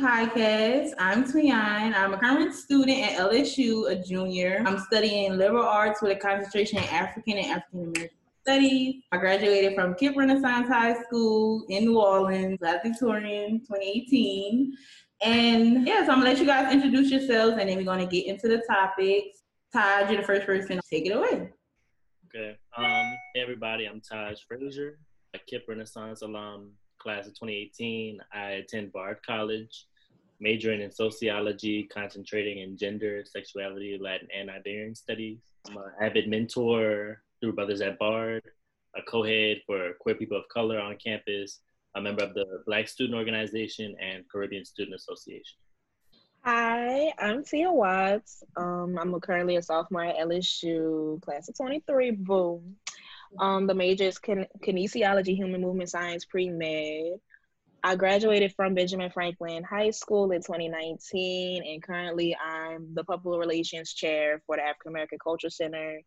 Podcast. I'm Twian. I'm a current student at LSU, a junior. I'm studying liberal arts with a concentration in African and African American studies. I graduated from KIPP Renaissance High School in New Orleans, Victorian, 2018. And yeah, so I'm gonna let you guys introduce yourselves and then we're gonna get into the topics. Taj, you're the first person. Take it away. Okay. Um, hey everybody, I'm Taj Frazier, a KIPP Renaissance alum, class of 2018. I attend Bard College, majoring in sociology, concentrating in gender, sexuality, Latin, and Iberian studies. I'm an avid mentor through Brothers at Bard, a co-head for queer people of color on campus, a member of the Black Student Organization and Caribbean Student Association. Hi, I'm Tia Watts. Um, I'm currently a sophomore at LSU, class of 23. Boom. Um, the major is kin- kinesiology, human movement science, pre med. I graduated from Benjamin Franklin High School in 2019, and currently I'm the public relations chair for the African American Culture Center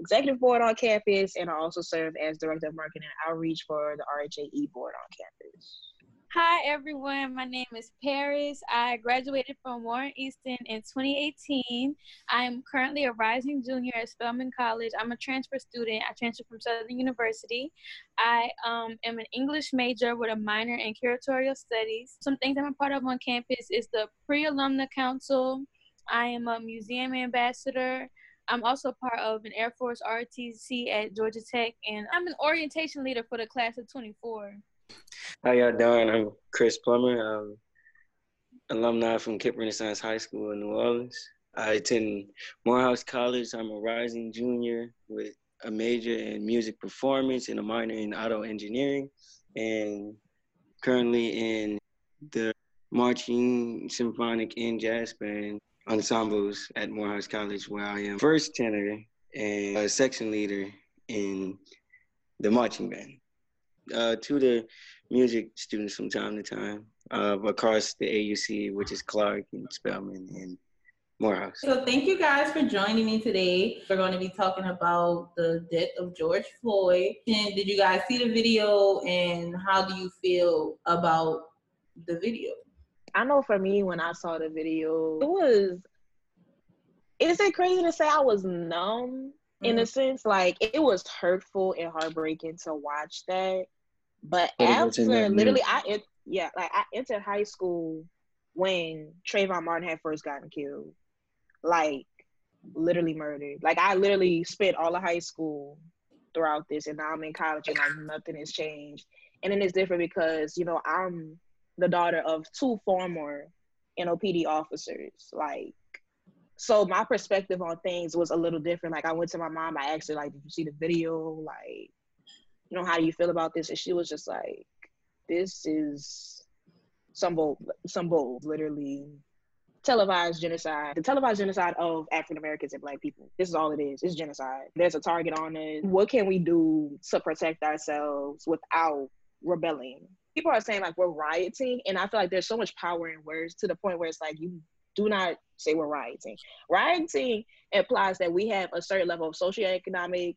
executive board on campus, and I also serve as director of marketing and outreach for the RHAE board on campus. Hi, everyone. My name is Paris. I graduated from Warren Easton in 2018. I'm currently a rising junior at Spelman College. I'm a transfer student. I transferred from Southern University. I um, am an English major with a minor in curatorial studies. Some things I'm a part of on campus is the Pre Alumna Council. I am a museum ambassador. I'm also part of an Air Force ROTC at Georgia Tech, and I'm an orientation leader for the class of 24. How y'all doing? I'm Chris Plummer, I'm alumni from KIPP Renaissance High School in New Orleans. I attend Morehouse College. I'm a rising junior with a major in music performance and a minor in auto engineering, and currently in the marching, symphonic, and jazz band ensembles at Morehouse College, where I am first tenor and a section leader in the marching band. Uh, to the music students from time to time uh, across the AUC, which is Clark and Spelman and Morehouse. So thank you guys for joining me today. We're going to be talking about the death of George Floyd. And did you guys see the video and how do you feel about the video? I know for me, when I saw the video, it was. Is it crazy to say I was numb mm-hmm. in a sense? Like it was hurtful and heartbreaking to watch that. But after literally, I it, yeah, like I entered high school when Trayvon Martin had first gotten killed, like literally murdered. Like I literally spent all of high school throughout this, and now I'm in college, and like nothing has changed. And then it's different because you know I'm the daughter of two former NOPD officers. Like, so my perspective on things was a little different. Like, I went to my mom, I asked her, like, did you see the video? Like, you know, how do you feel about this? And she was just like, this is some bold, some bull, literally televised genocide, the televised genocide of African Americans and Black people. This is all it is. It's genocide. There's a target on it. What can we do to protect ourselves without rebelling? people are saying like we're rioting, and I feel like there's so much power in words to the point where it's like you do not say we're rioting. Rioting implies that we have a certain level of socioeconomic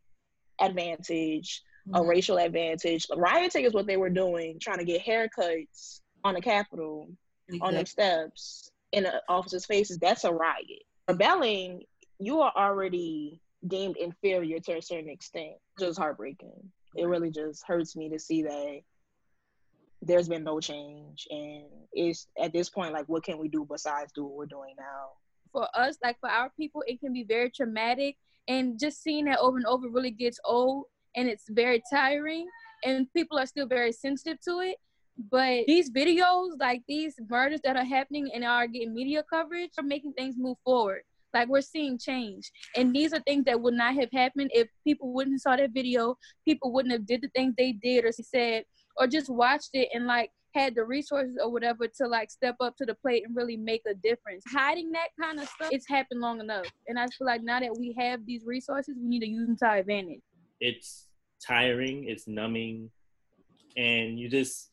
advantage, mm-hmm. a racial advantage. Rioting is what they were doing, trying to get haircuts on the Capitol, exactly. on the steps, in the officers' faces. That's a riot. Rebelling, you are already deemed inferior to a certain extent. Just heartbreaking. It really just hurts me to see that there's been no change and it's at this point like what can we do besides do what we're doing now for us like for our people it can be very traumatic and just seeing that over and over really gets old and it's very tiring and people are still very sensitive to it but these videos like these murders that are happening and are getting media coverage are making things move forward like we're seeing change and these are things that would not have happened if people wouldn't saw that video people wouldn't have did the things they did or said or just watched it and like had the resources or whatever to like step up to the plate and really make a difference. Hiding that kind of stuff, it's happened long enough. And I feel like now that we have these resources, we need to use them to our advantage. It's tiring, it's numbing, and you just,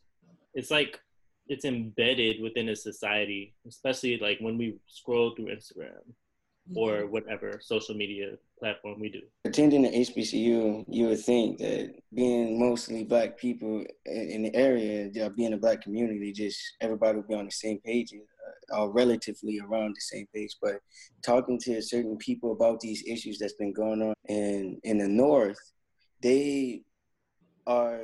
it's like, it's embedded within a society, especially like when we scroll through Instagram. or whatever social media platform we do. Attending the HBCU, you would think that being mostly black people in the area, being a black community, just everybody would be on the same page uh, or relatively around the same page. But talking to certain people about these issues that's been going on in in the north, they are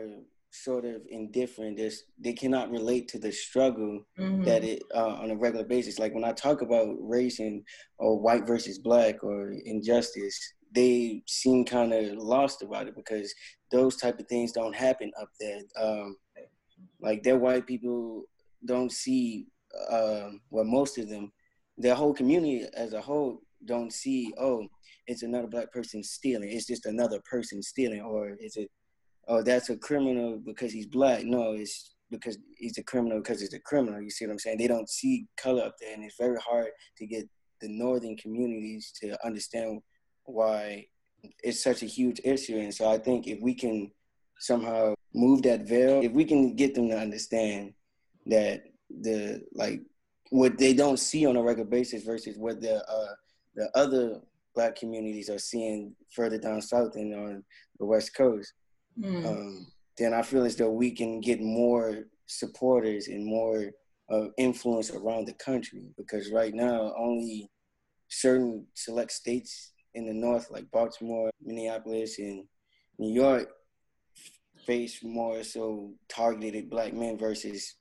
sort of indifferent. There's, they cannot relate to the struggle mm-hmm. that it uh, on a regular basis. Like when I talk about race and or white versus black or injustice, they seem kind of lost about it because those type of things don't happen up there. Um, like their white people don't see, uh, well, most of them, their whole community as a whole don't see, oh, it's another black person stealing. It's just another person stealing, or is it oh, that's a criminal because he's black. No, it's because he's a criminal because he's a criminal. You see what I'm saying? They don't see color up there, and it's very hard to get the northern communities to understand why it's such a huge issue. And so I think if we can somehow move that veil, if we can get them to understand that the like what they don't see on a regular basis versus what the uh, the other black communities are seeing further down south and on the west coast mm. um, then I feel as though we can get more supporters and more uh, influence around the country. Because right now, only certain select states in the north, like Baltimore, Minneapolis, and New York, face more so targeted black men versus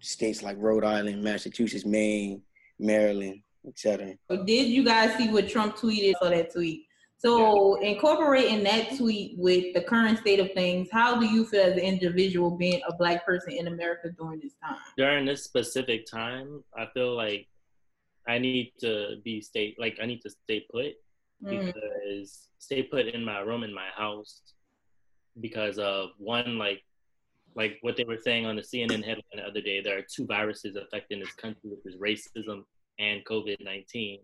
states like Rhode Island, Massachusetts, Maine, Maryland, etc. Did you guys see what Trump tweeted? So that tweet. So yeah. incorporating that tweet with the current state of things, how do you feel as an individual being a black person in America during this time? During this specific time, I feel like I need to be stay like I need to stay put mm. because stay put in my room in my house because of one like like what they were saying on the CNN headline the other day, there are two viruses affecting this country, which is racism and COVID nineteen.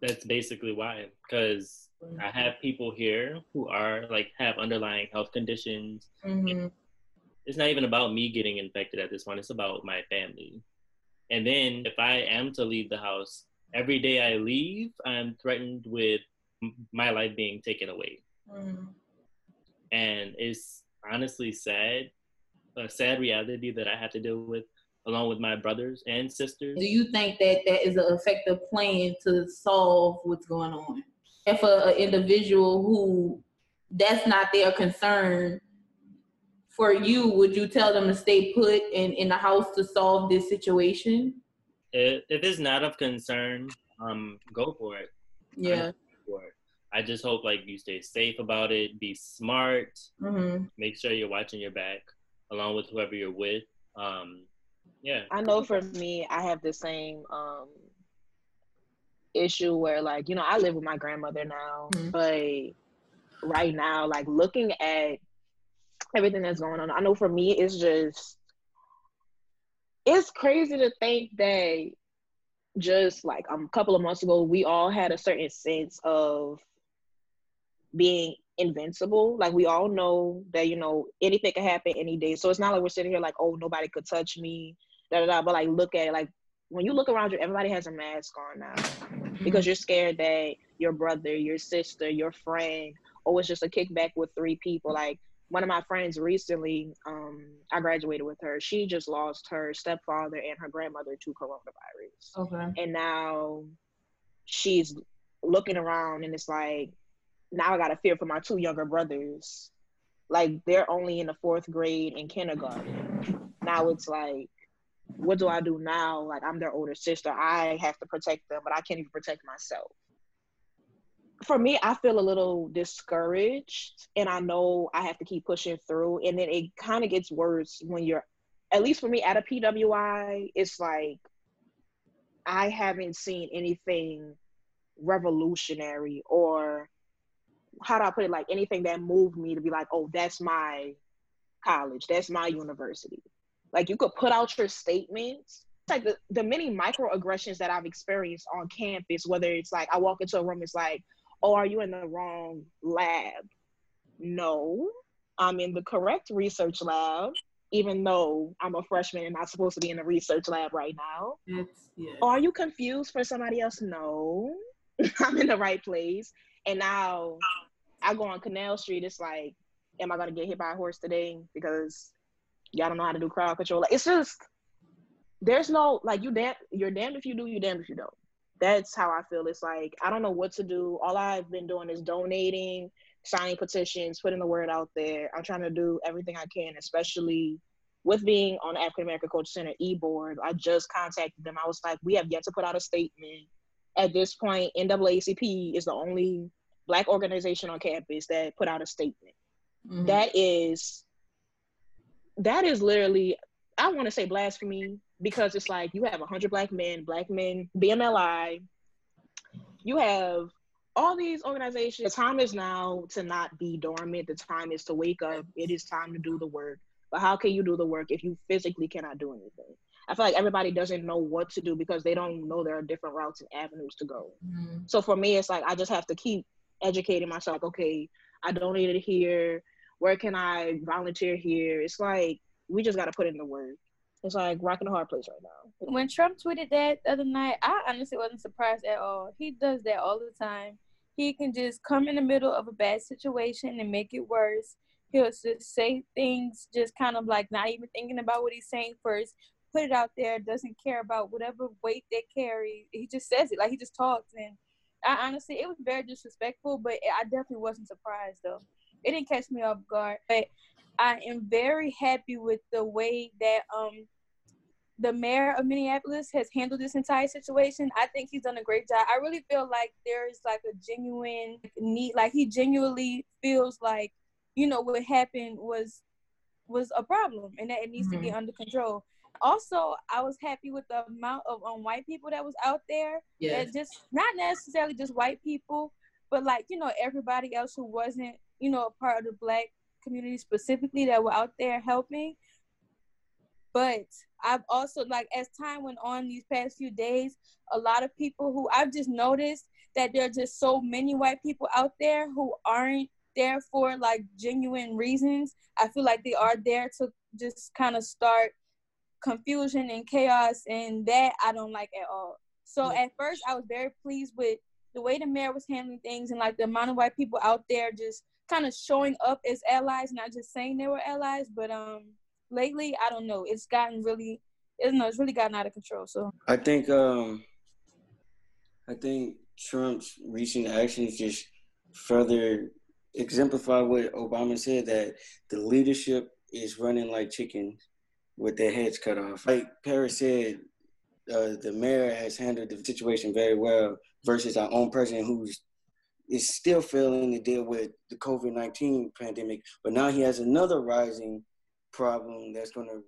That's basically why because i have people here who are like have underlying health conditions. Mm-hmm. it's not even about me getting infected at this point it's about my family. And then if i am to leave the house every day i leave i'm threatened with my life being taken away. Mm-hmm. and it's honestly sad a sad reality that i have to deal with along with my brothers and sisters. Do you think that that is an effective plan to solve what's going on? If an individual who that's not their concern for you, would you tell them to stay put in, in the house to solve this situation? If, if it's not of concern, um, go for it. Yeah. For it. I just hope like you stay safe about it, be smart, mm-hmm. make sure you're watching your back along with whoever you're with. Um, yeah. I know for me, I have the same um issue where like, you know, I live with my grandmother now, mm-hmm. but right now, like looking at everything that's going on, I know for me it's just it's crazy to think that just like um, a couple of months ago, we all had a certain sense of being invincible. Like we all know that you know anything can happen any day. So it's not like we're sitting here like, oh, nobody could touch me da da da. But like, look at it. Like, when you look around you, everybody has a mask on now mm-hmm. because you're scared that your brother, your sister, your friend, or it's just a kickback with three people. Like one of my friends recently, um, I graduated with her. She just lost her stepfather and her grandmother to coronavirus. Okay. And now she's looking around and it's like, now I got to fear for my two younger brothers. Like they're only in the fourth grade in kindergarten. Now it's like what do I do now? Like I'm their older sister. I have to protect them, but I can't even protect myself. For me, I feel a little discouraged and I know I have to keep pushing through. And then it kind of gets worse when you're, at least for me at a PWI, it's like I haven't seen anything revolutionary or how do I put it? Like anything that moved me to be like, oh, that's my college, that's my university. Like you could put out your statements. It's like the, the many microaggressions that I've experienced on campus, whether it's like I walk into a room, it's like, oh, are you in the wrong lab? No, I'm in the correct research lab. even though I'm a freshman and not supposed to be in the research lab right now. It's yeah. Are you confused for somebody else? No, I'm in the right place. And now I go on Canal Street. It's like, am I gonna get hit by a horse today because y'all don't know how to do crowd control? Like, it's just there's no like you damn you're damned if you do, you damned if you don't. That's how I feel. It's like I don't know what to do. All I've been doing is donating, signing petitions, putting the word out there. I'm trying to do everything I can, especially with being on the African American Culture Center e board. I just contacted them. I was like, we have yet to put out a statement. At this point, NAACP is the only black organization on campus that put out a statement. Mm-hmm. That is that is literally I want to say blasphemy because it's like you have 100 black men, black men, BMLI. You have all these organizations. The time is now to not be dormant. The time is to wake up. It is time to do the work. But how can you do the work if you physically cannot do anything? I feel like everybody doesn't know what to do because they don't know there are different routes and avenues to go. Mm-hmm. So for me, it's like I just have to keep educating myself. Like, okay, I donated here. Where can I volunteer here? It's like we just got to put in the work. It's like rocking a hard place right now. When Trump tweeted that the other night, I honestly wasn't surprised at all. He does that all the time. He can just come in the middle of a bad situation and make it worse. He'll just say things, just kind of like not even thinking about what he's saying first. Put it out there. Doesn't care about whatever weight they carry. He just says it like he just talks. And I honestly, it was very disrespectful, but I definitely wasn't surprised though. It didn't catch me off guard. But I am very happy with the way that um the mayor of Minneapolis has handled this entire situation. I think he's done a great job. I really feel like there's like a genuine need, like he genuinely feels like, you know, what happened was was a problem and that it needs mm-hmm. to be mm-hmm. under control. Also, I was happy with the amount of um, white people that was out there. Yeah. Just not necessarily just white people, but like you know everybody else who wasn't you know a part of the black community specifically that were out there helping. But I've also like as time went on these past few days, a lot of people who I've just noticed that there are just so many white people out there who aren't there for like genuine reasons. I feel like they are there to just kind of start confusion and chaos and that I don't like at all. So yeah. at first I was very pleased with the way the mayor was handling things and like the amount of white people out there just kind of showing up as allies, not just saying they were allies, but um lately I don't know, it's gotten really it's no, it's really gotten out of control. So I think um I think Trump's recent actions just further exemplify what Obama said that the leadership is running like chickens with their heads cut off. Like Paris said, uh, the mayor has handled the situation very well versus our own president who's is still failing to deal with the COVID 19 pandemic. But now he has another rising problem that's going to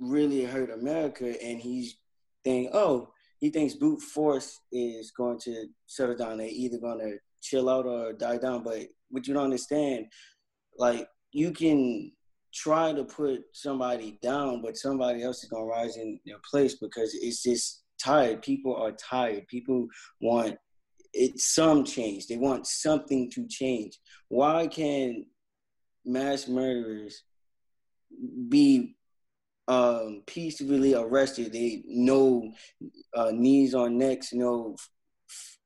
really hurt America. And he's thinking, oh, he thinks brute force is going to settle down. They're either going to chill out or die down. But what you don't understand, like, you can try to put somebody down, but somebody else is going to rise in their place because it's just tired. People are tired. People want it's some change. They want something to change. Why can mass murderers be um, peacefully arrested? They no uh, knees on necks, no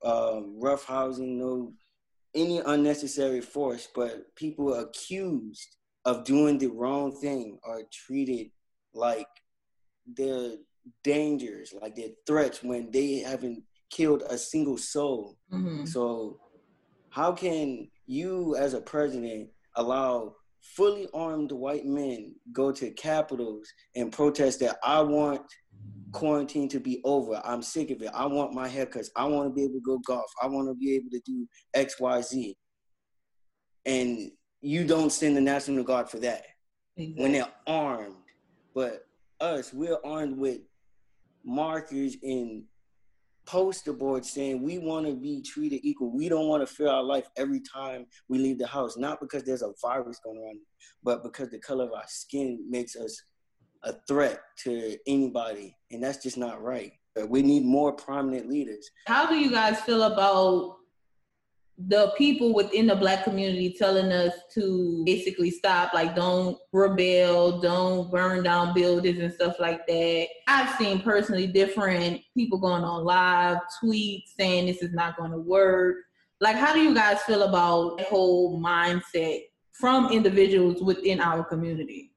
um, rough housing, no any unnecessary force, but people accused of doing the wrong thing are treated like they're dangers, like they're threats when they haven't killed a single soul. Mm-hmm. So, how can you, as a president, allow fully armed white men go to capitals and protest that I want quarantine to be over. I'm sick of it. I want my haircuts. I want to be able to go golf. I want to be able to do X, Y, Z. And you don't send the National Guard for that exactly. when they're armed. But us, we're armed with markers and poster board saying we want to be treated equal. We don't want to fear our life every time we leave the house, not because there's a virus going on, but because the color of our skin makes us a threat to anybody, and that's just not right. We need more prominent leaders. How do you guys feel about the people within the black community telling us to basically stop, like don't rebel, don't burn down buildings and stuff like that. I've seen personally different people going on live, tweets saying this is not going to work. Like, how do you guys feel about the whole mindset from individuals within our community?